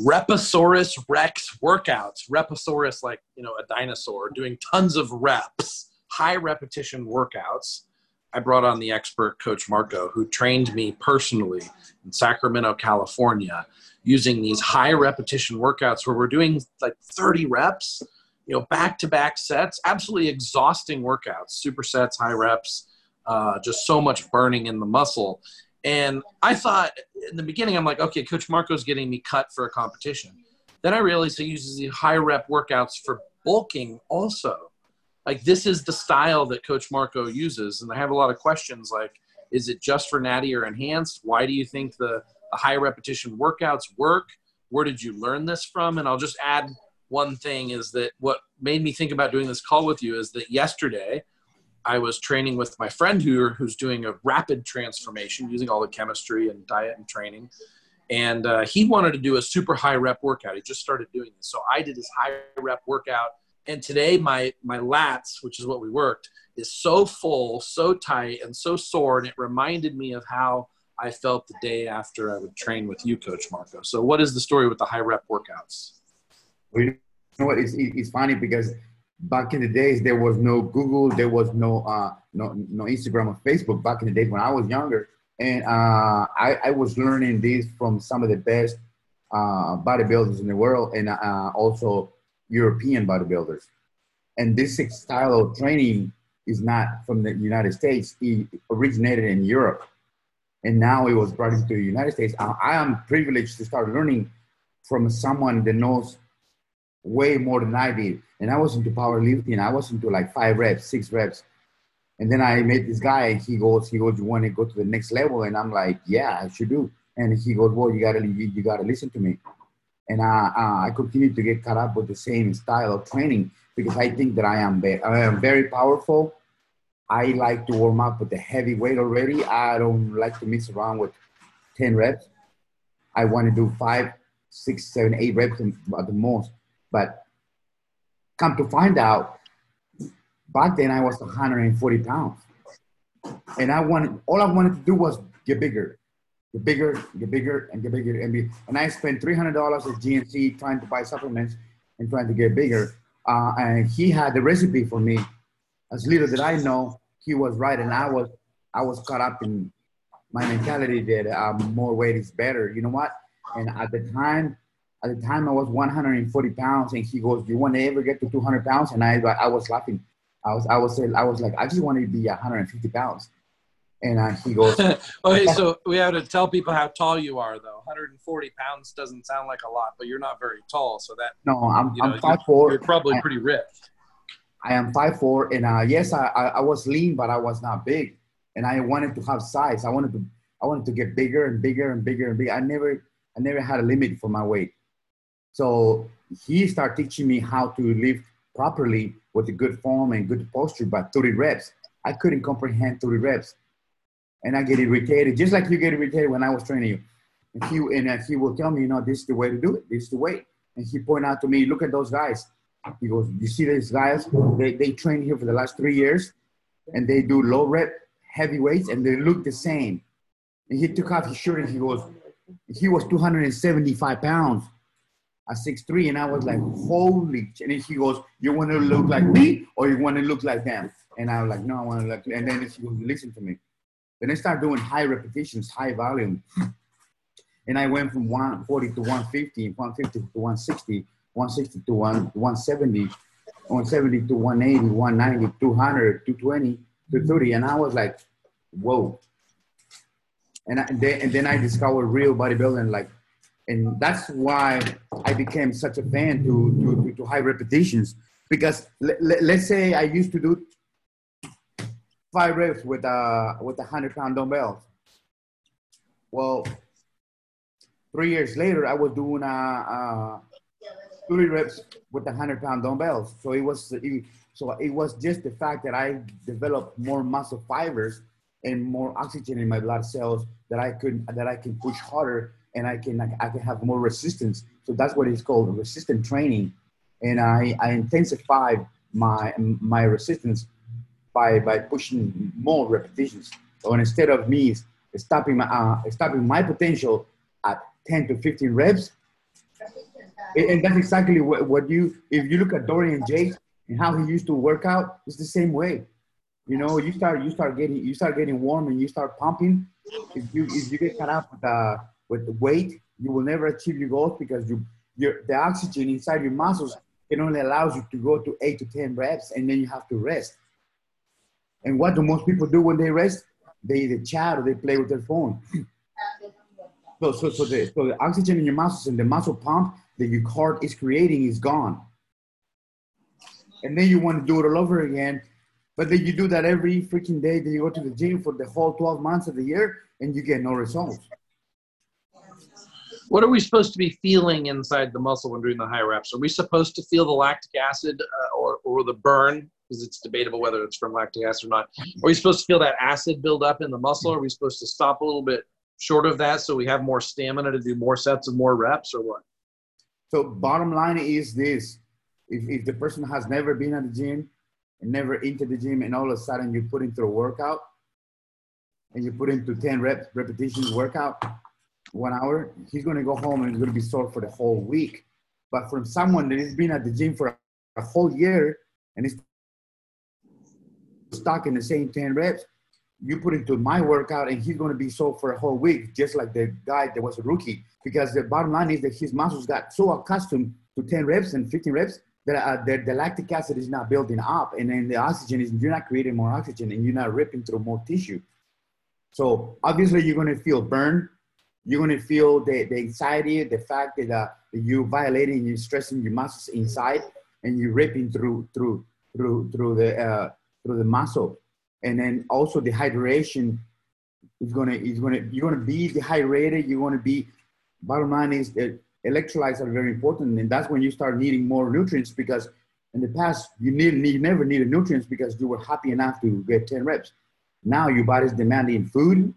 Reposaurus Rex workouts. Reposaurus, like you know, a dinosaur, doing tons of reps, high repetition workouts. I brought on the expert coach Marco, who trained me personally in Sacramento, California, using these high repetition workouts where we're doing like 30 reps, you know, back to back sets, absolutely exhausting workouts, supersets, high reps, uh, just so much burning in the muscle. And I thought in the beginning, I'm like, okay, Coach Marco's getting me cut for a competition. Then I realized he uses the high rep workouts for bulking also. Like this is the style that Coach Marco uses. And I have a lot of questions like, is it just for natty or enhanced? Why do you think the, the high repetition workouts work? Where did you learn this from? And I'll just add one thing is that what made me think about doing this call with you is that yesterday I was training with my friend who, who's doing a rapid transformation using all the chemistry and diet and training. And uh, he wanted to do a super high rep workout. He just started doing this. So I did his high rep workout. And today my, my lats, which is what we worked, is so full, so tight, and so sore. And it reminded me of how I felt the day after I would train with you, Coach Marco. So what is the story with the high rep workouts? Well, you know what? It's, it's funny because back in the days there was no Google, there was no uh, no no Instagram or Facebook. Back in the days when I was younger, and uh, I, I was learning this from some of the best uh, bodybuilders in the world, and uh, also European bodybuilders. And this style of training is not from the United States. It originated in Europe, and now it was brought into the United States. I, I am privileged to start learning from someone that knows way more than I did. And I was into powerlifting. I was into like five reps, six reps. And then I met this guy. He goes, he goes, you want to go to the next level? And I'm like, yeah, I should do. And he goes, well, you gotta, you, you gotta listen to me. And uh, uh, I continue to get caught up with the same style of training because I think that I am, very, I am very powerful. I like to warm up with the heavy weight already. I don't like to mess around with 10 reps. I want to do five, six, seven, eight reps at the most. But come to find out, back then I was 140 pounds. And I wanted, all I wanted to do was get bigger, get bigger, get bigger, and get bigger. And, be, and I spent $300 at GNC trying to buy supplements and trying to get bigger. Uh, and he had the recipe for me. As little did I know, he was right. And I was, I was caught up in my mentality that um, more weight is better. You know what? And at the time, at the time I was 140 pounds, and he goes, "Do you want to ever get to 200 pounds?" And I, I was laughing. I was, I was, I was like, I just want to be 150 pounds. And uh, he goes, okay, so we have to tell people how tall you are, though. 140 pounds doesn't sound like a lot, but you're not very tall, so that no, I'm, I'm five four. You're probably pretty ripped. I am five four, and uh, yes, I, I, I was lean, but I was not big, and I wanted to have size. I wanted to, I wanted to get bigger and bigger and bigger and bigger. I never, I never had a limit for my weight. So he started teaching me how to lift properly with a good form and good posture by 30 reps. I couldn't comprehend 30 reps. And I get irritated, just like you get irritated when I was training you. And he, and uh, he will tell me, you know, this is the way to do it. This is the way. And he pointed out to me, look at those guys. He goes, you see these guys? They, they train here for the last three years and they do low rep, heavy weights, and they look the same. And he took off his shirt and he goes, he was 275 pounds at six three, and I was like, holy! And then she goes, "You want to look like me, or you want to look like them?" And I was like, "No, I want to look." And then she goes, "Listen to me." Then I start doing high repetitions, high volume, and I went from 140 to 150, 150 to 160, 160 to 1, 170, 170 to 180, 190, 200, 220, 230, and I was like, "Whoa!" And, I, and, then, and then I discovered real bodybuilding, like and that's why I became such a fan to to, to, high repetitions because l- l- let's say I used to do five reps with a with a hundred pound dumbbells. Well, three years later, I was doing a, a three reps with a hundred pound dumbbells. So it was it, so it was just the fact that I developed more muscle fibers and more oxygen in my blood cells that I could that I can push harder and I can I can have more resistance. So that's what it's called resistant training, and I I intensify my my resistance by by pushing more repetitions. So instead of me stopping my uh, stopping my potential at 10 to 15 reps, And that's exactly what, what you, if you look at Dorian Yates and how he used to work out, it's the same way. You know, you start, you start getting, you start getting warm and you start pumping. If you, if you get caught up with, uh, with the weight, you will never achieve your goals because you, your, the oxygen inside your muscles it only allows you to go to eight to 10 reps and then you have to rest. And what do most people do when they rest? They either chat or they play with their phone. so, so, so, the, so the oxygen in your muscles and the muscle pump that your heart is creating is gone. And then you want to do it all over again. But then you do that every freaking day. Then you go to the gym for the whole 12 months of the year and you get no results. What are we supposed to be feeling inside the muscle when doing the high reps? Are we supposed to feel the lactic acid uh, or, or the burn? Because it's debatable whether it's from lactic acid or not. Are we supposed to feel that acid build up in the muscle? Are we supposed to stop a little bit short of that so we have more stamina to do more sets and more reps or what? So bottom line is this. If, if the person has never been at the gym and never into the gym and all of a sudden you put into a workout and you put into 10 reps, repetitions workout, one hour, he's going to go home and he's going to be sore for the whole week. But from someone that has been at the gym for a whole year and is stuck in the same 10 reps, you put into my workout and he's going to be sore for a whole week, just like the guy that was a rookie. Because the bottom line is that his muscles got so accustomed to 10 reps and 15 reps that uh, the, the, lactic acid is not building up. And then the oxygen is, you're not creating more oxygen and you're not ripping through more tissue. So obviously you're going to feel burned you're to feel the, the anxiety, the fact that uh, you're violating, you're stressing your muscles inside, and you're ripping through through through through the uh, through the muscle, and then also the hydration is to is to you're to be dehydrated. You're to be. Bottom line is that electrolytes are very important, and that's when you start needing more nutrients because in the past you need you never needed nutrients because you were happy enough to get 10 reps. Now your body's demanding food,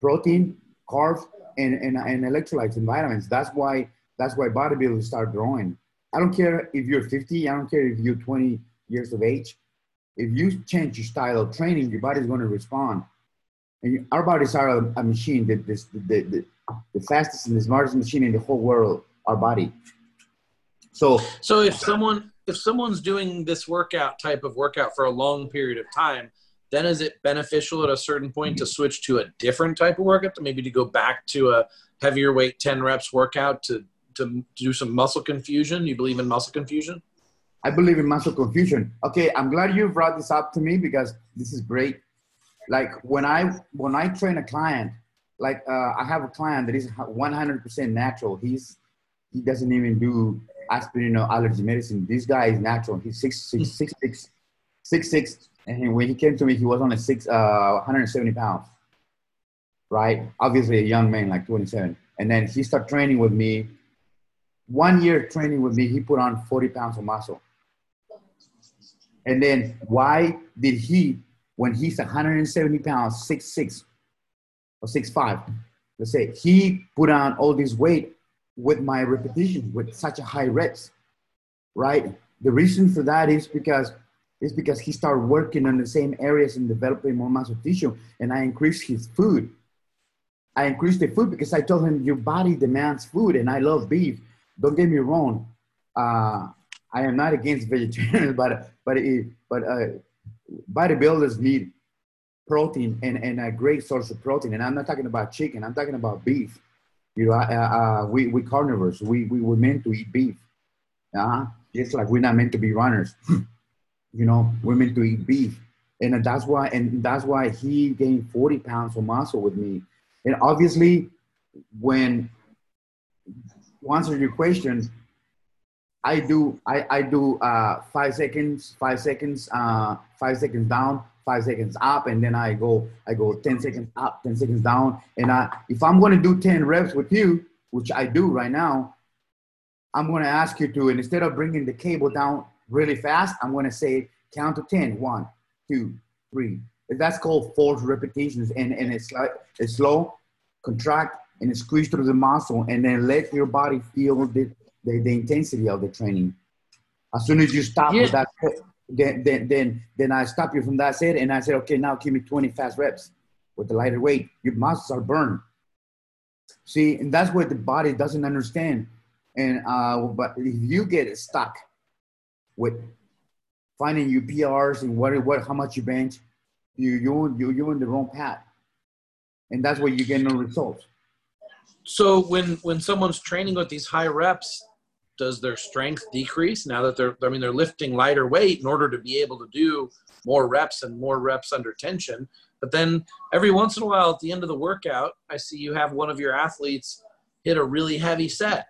protein, carbs, and, and, and electrolytes and vitamins. That's why that's why bodybuilders start growing. I don't care if you're 50, I don't care if you're 20 years of age. If you change your style of training, your body's going to respond. And our bodies are a, a machine that this the, the, the fastest and the smartest machine in the whole world, our body. So so if someone if someone's doing this workout type of workout for a long period of time, then is it beneficial at a certain point to switch to a different type of workout to maybe to go back to a heavier weight 10 reps workout to to do some muscle confusion? You believe in muscle confusion? I believe in muscle confusion. Okay i'm glad you brought this up to me because this is great. Like when i when i train a client like uh, i have a client that is 100% natural. He's he doesn't even do aspirin or allergy medicine. This guy is natural. He's six six six six six six and when he came to me, he was only six, uh, 170 pounds, right? Obviously a young man, like 27. And then he started training with me. One year training with me, he put on 40 pounds of muscle. And then why did he, when he's 170 pounds, six six or six five, let's say, he put on all this weight with my repetition, with such a high reps, right? The reason for that is because is because he started working on the same areas and developing more muscle tissue. And I increased his food. I increased the food because I told him your body demands food, and I love beef. Don't get me wrong. Uh, I am not against vegetarians, but but it, but uh, bodybuilders need protein and, and a great source of protein. And I'm not talking about chicken. I'm talking about beef. You know, uh, uh, we we carnivores. We we were meant to eat beef. Uh, just like we're not meant to be runners. you know, women to eat beef. And that's why, and that's why he gained 40 pounds of muscle with me. And obviously, when to answer your question, I do I, I do uh, five seconds, five seconds, uh, five seconds down, five seconds up, and then I go I go 10 seconds up, 10 seconds down. And I, if I'm gonna do 10 reps with you, which I do right now, I'm gonna ask you to, and instead of bringing the cable down really fast, I'm going to say count to 10. One, two, three. That's called forced repetitions. And, and it's like it's slow, contract, and squeeze through the muscle, and then let your body feel the, the, the intensity of the training. As soon as you stop yeah. with that, then, then, then, then I stop you from that set, and I said, okay, now give me 20 fast reps with the lighter weight. Your muscles are burned. See, and that's what the body doesn't understand And uh, but if you get stuck with finding your PRs and what what how much you bench, you you you you're in the wrong path, and that's where you get no results. So when when someone's training with these high reps, does their strength decrease now that they're I mean they're lifting lighter weight in order to be able to do more reps and more reps under tension. But then every once in a while at the end of the workout, I see you have one of your athletes hit a really heavy set.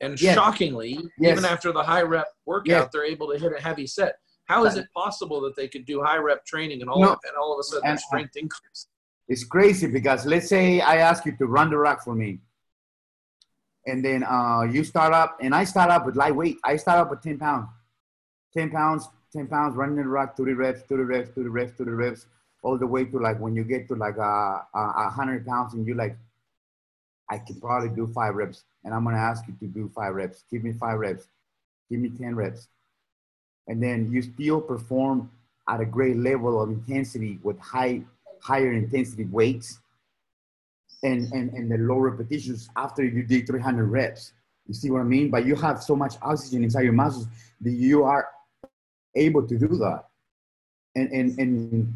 And Yes. shockingly, Yes. even after the high rep workout, Yes. they're able to hit a heavy set. How is it possible that they could do high rep training and all No. and all of a sudden And- strength increase? It's crazy because let's say I ask you to run the rack for me, and then uh, you start up, and I start up with lightweight. I start up with ten pounds, ten pounds, ten pounds, running the rack, thirty reps, thirty reps, thirty reps, thirty reps, all the way to like when you get to like uh, a hundred pounds, and you like, I can probably do five reps, and I'm gonna ask you to do five reps. Give me five reps, give me ten reps, and then you still perform at a great level of intensity with high higher intensity weights and, and, and the low repetitions after you did 300 reps. You see what I mean? But you have so much oxygen inside your muscles that you are able to do that. And, and, and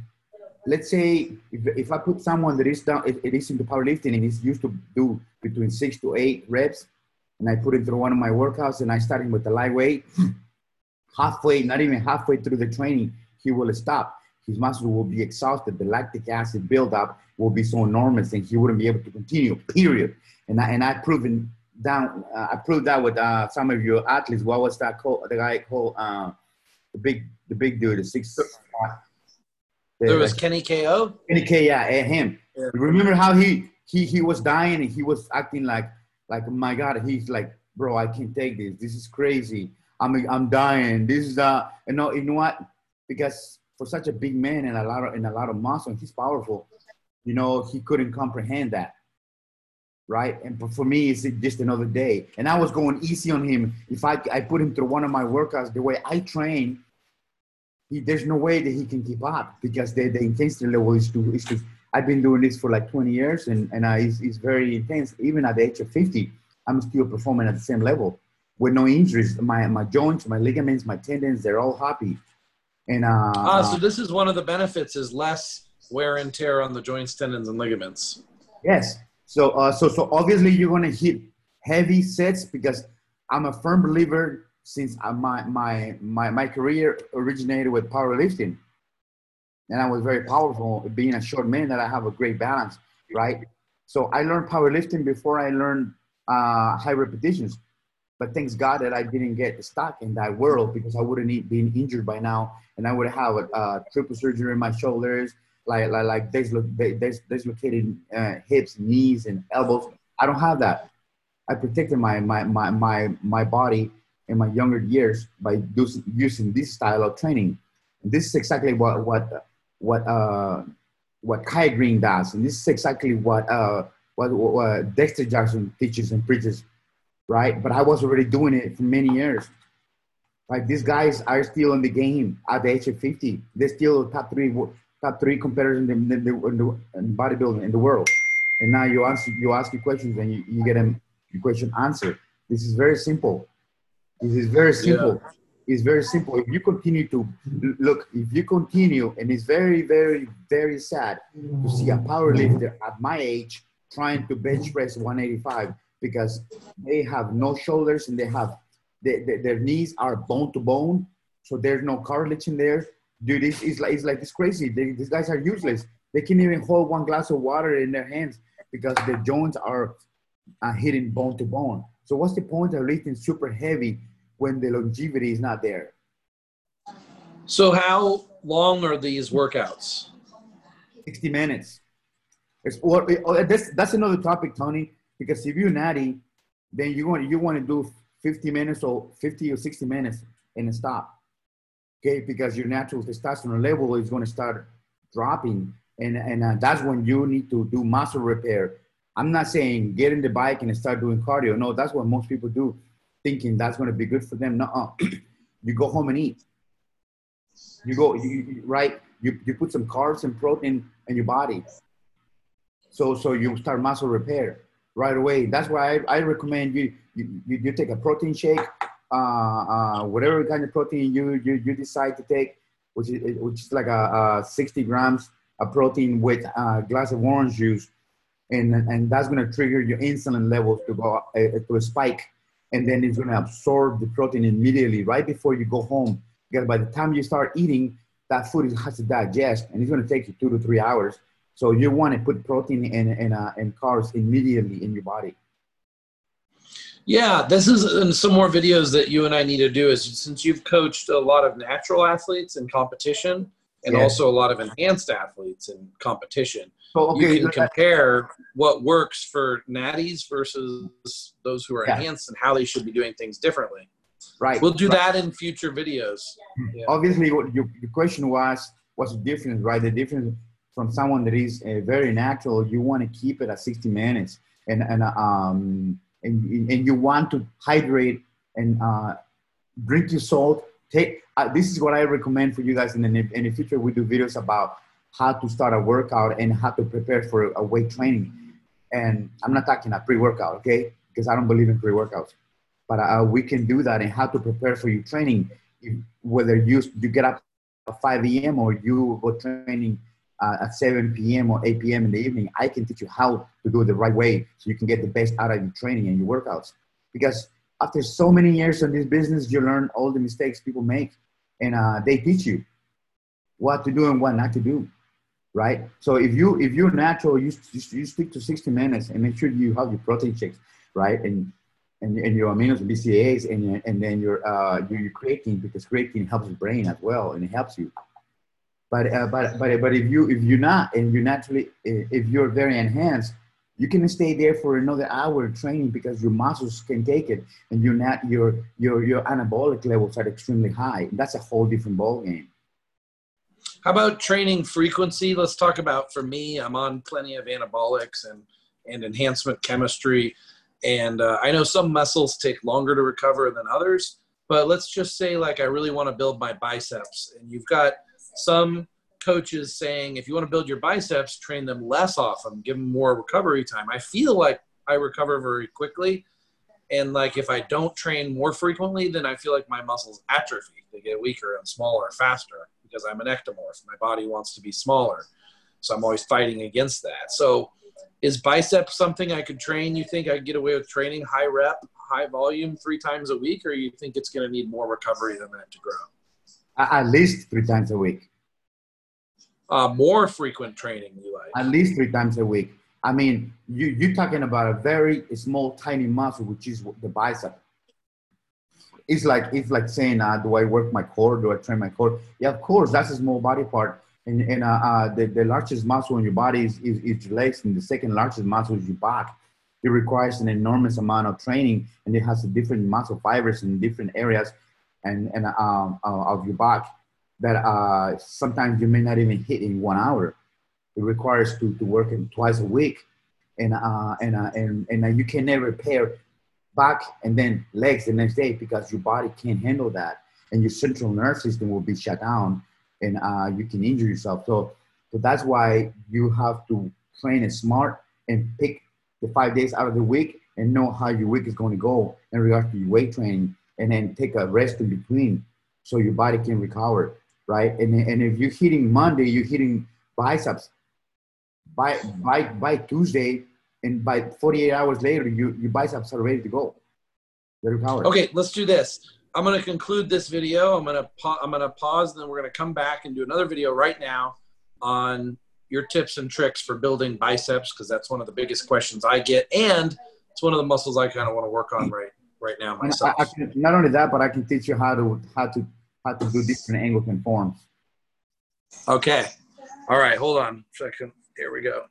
let's say if, if I put someone that is down, it, it is into powerlifting and is used to do between six to eight reps, and I put him through one of my workouts and I start him with the lightweight, halfway, not even halfway through the training, he will stop his muscles will be exhausted. The lactic acid buildup will be so enormous, and he wouldn't be able to continue. Period. And I, and I proven down. Uh, I proved that with uh, some of your athletes. What was that called? The guy called uh, the big the big dude, the six. There was Kenny KO. Kenny K, yeah, eh, him. Yeah. Remember how he he he was dying and he was acting like like my God, he's like, bro, I can't take this. This is crazy. I'm I'm dying. This is uh, you know, you know what? Because for such a big man and a lot of and a lot of muscle, and he's powerful. You know, he couldn't comprehend that, right? And for me, it's just another day. And I was going easy on him. If I I put him through one of my workouts, the way I train, he, there's no way that he can keep up because the, the intensity level is too, is too. I've been doing this for like 20 years and, and uh, it's, it's very intense. Even at the age of 50, I'm still performing at the same level with no injuries. My, my joints, my ligaments, my tendons, they're all happy. And uh, Ah, so this is one of the benefits is less wear and tear on the joints, tendons, and ligaments. Yes. So, uh, so, so obviously you're gonna hit heavy sets because I'm a firm believer since uh, my my my my career originated with powerlifting, and I was very powerful. Being a short man, that I have a great balance, right? So I learned powerlifting before I learned uh, high repetitions. But thanks God that I didn't get stuck in that world because I wouldn't have been injured by now, and I would have a uh, triple surgery in my shoulders, like like like dislo- dis- dislocated uh, hips, knees, and elbows. I don't have that. I protected my my my my, my body in my younger years by using this style of training. And this is exactly what what what uh, what Kai Greene does, and this is exactly what uh, what, what Dexter Jackson teaches and preaches, right? But I was already doing it for many years. Like these guys are still in the game at the age of 50. They're still top three top three competitors in the, in the, in the in bodybuilding in the world. And now you ask you ask your questions and you, you get your question answered. This is very simple. This is very simple. It's very simple. If you continue to look, if you continue, and it's very, very, very sad to see a power lifter at my age trying to bench press 185 because they have no shoulders and they have they, they- their knees are bone to bone, so there's no cartilage in there. Dude, it's, it's like it's like it's crazy. They, these guys are useless. They can't even hold one glass of water in their hands because their joints are uh, hitting bone to bone. So what's the point of lifting super heavy when the longevity is not there? So how long are these workouts? 60 minutes. It's, or, or that's, that's another topic, Tony, because if you're natty, then you want, you want to do 50 minutes or 50 or 60 minutes and then stop. Okay, because your natural testosterone level is going to start dropping. And, and uh, that's when you need to do muscle repair. I'm not saying get in the bike and start doing cardio. No, that's what most people do, thinking that's going to be good for them. No, you go home and eat. You go, you, you- right? You, you put some carbs and protein in your body. So, so you start muscle repair right away. That's why I, I recommend you you, you, take a protein shake, uh, uh, whatever kind of protein you, you, you decide to take, which is, which is like a, a 60 grams of protein with a glass of orange juice. And, and that's going to trigger your insulin levels to go uh, to a spike. And then it's going to absorb the protein immediately right before you go home. Because by the time you start eating, that food has to digest and it's going to take you two to three hours. So you want to put protein and, and, uh, and carbs immediately in your body. Yeah, this is some more videos that you and I need to do. Is since you've coached a lot of natural athletes in competition and also a lot of enhanced athletes in competition, so, okay, you can compare what works for natties versus those who are yeah. enhanced and how they should be doing things differently. Right. We'll do right. that in future videos. Yeah. Obviously, what your, your question was what's the difference, right? The difference from someone that is uh, very natural, you want to keep it at 60 minutes, and and um and and you want to hydrate and uh, drink your salt. Take uh, this is what I recommend for you guys. In the, in the future, we do videos about how to start a workout and how to prepare for a weight training. And I'm not talking a pre-workout, okay? Because I don't believe in pre-workouts. But uh, we can do that and how to prepare for your training. Whether you you get up at 5 a.m. or you go training uh, at 7 p.m. or 8 p.m. in the evening, I can teach you how to do it the right way so you can get the best out of your training and your workouts. Because after so many years in this business, you learn all the mistakes people make and uh, they teach you what to do and what not to do. Right. So if you if you're natural, you, you stick to 60 minutes and make sure you have your protein shakes, right? And and, and your aminos and BCAAs and, and then your, uh, your, your creatine because creatine helps your brain as well and it helps you. But, uh, but, but, but if, you, if you're not, and you naturally, if you're very enhanced, you can stay there for another hour training because your muscles can take it and you're not, your, your, your anabolic levels are extremely high. That's a whole different ball game. How about training frequency? Let's talk about for me, I'm on plenty of anabolics and, and enhancement chemistry. And uh, I know some muscles take longer to recover than others, but let's just say like I really want to build my biceps and you've got some coaches saying if you want to build your biceps, train them less often, give them more recovery time. I feel like I recover very quickly. And like if I don't train more frequently, then I feel like my muscles atrophy. They get weaker and smaller faster because I'm an ectomorph. My body wants to be smaller. So I'm always fighting against that. So is biceps something I could train? You think I could get away with training high rep, high volume three times a week, or you think it's going to need more recovery than that to grow? At least three times a week. Uh, more frequent training, you like? At least three times a week. I mean, you, you're talking about a very small, tiny muscle, which is the bicep. It's like it's like saying, uh, do I work my core? Do I train my core? Yeah, of course, that's a small body part. And, and uh, uh, the, the largest muscle in your body is, is, is your legs, and the second largest muscle is your back. It requires an enormous amount of training, and it has different muscle fibers in different areas and, and um, uh, of your back that uh, sometimes you may not even hit in one hour. It requires to, to work in twice a week, and uh, and uh, and and uh, you can never pair back and then legs the next day because your body can't handle that, and your central nerve system will be shut down, and uh, you can injure yourself. So, so that's why you have to train it smart and pick the five days out of the week and know how your week is going to go in regards to your weight training and then take a rest in between so your body can recover, right? And, and if you're hitting Monday, you're hitting biceps. By, by, by Tuesday and by 48 hours later, you, your biceps are ready to go. They're recovered. Okay, let's do this. I'm going to conclude this video. I'm going to pa- I'm going to pause, and then we're going to come back and do another video right now on your tips and tricks for building biceps because that's one of the biggest questions I get, and it's one of the muscles I kind of want to work on right right now myself. I, I can, not only that, but I can teach you how to how to how to do different Anglican forms. Okay. All right. Hold on a second. Here we go.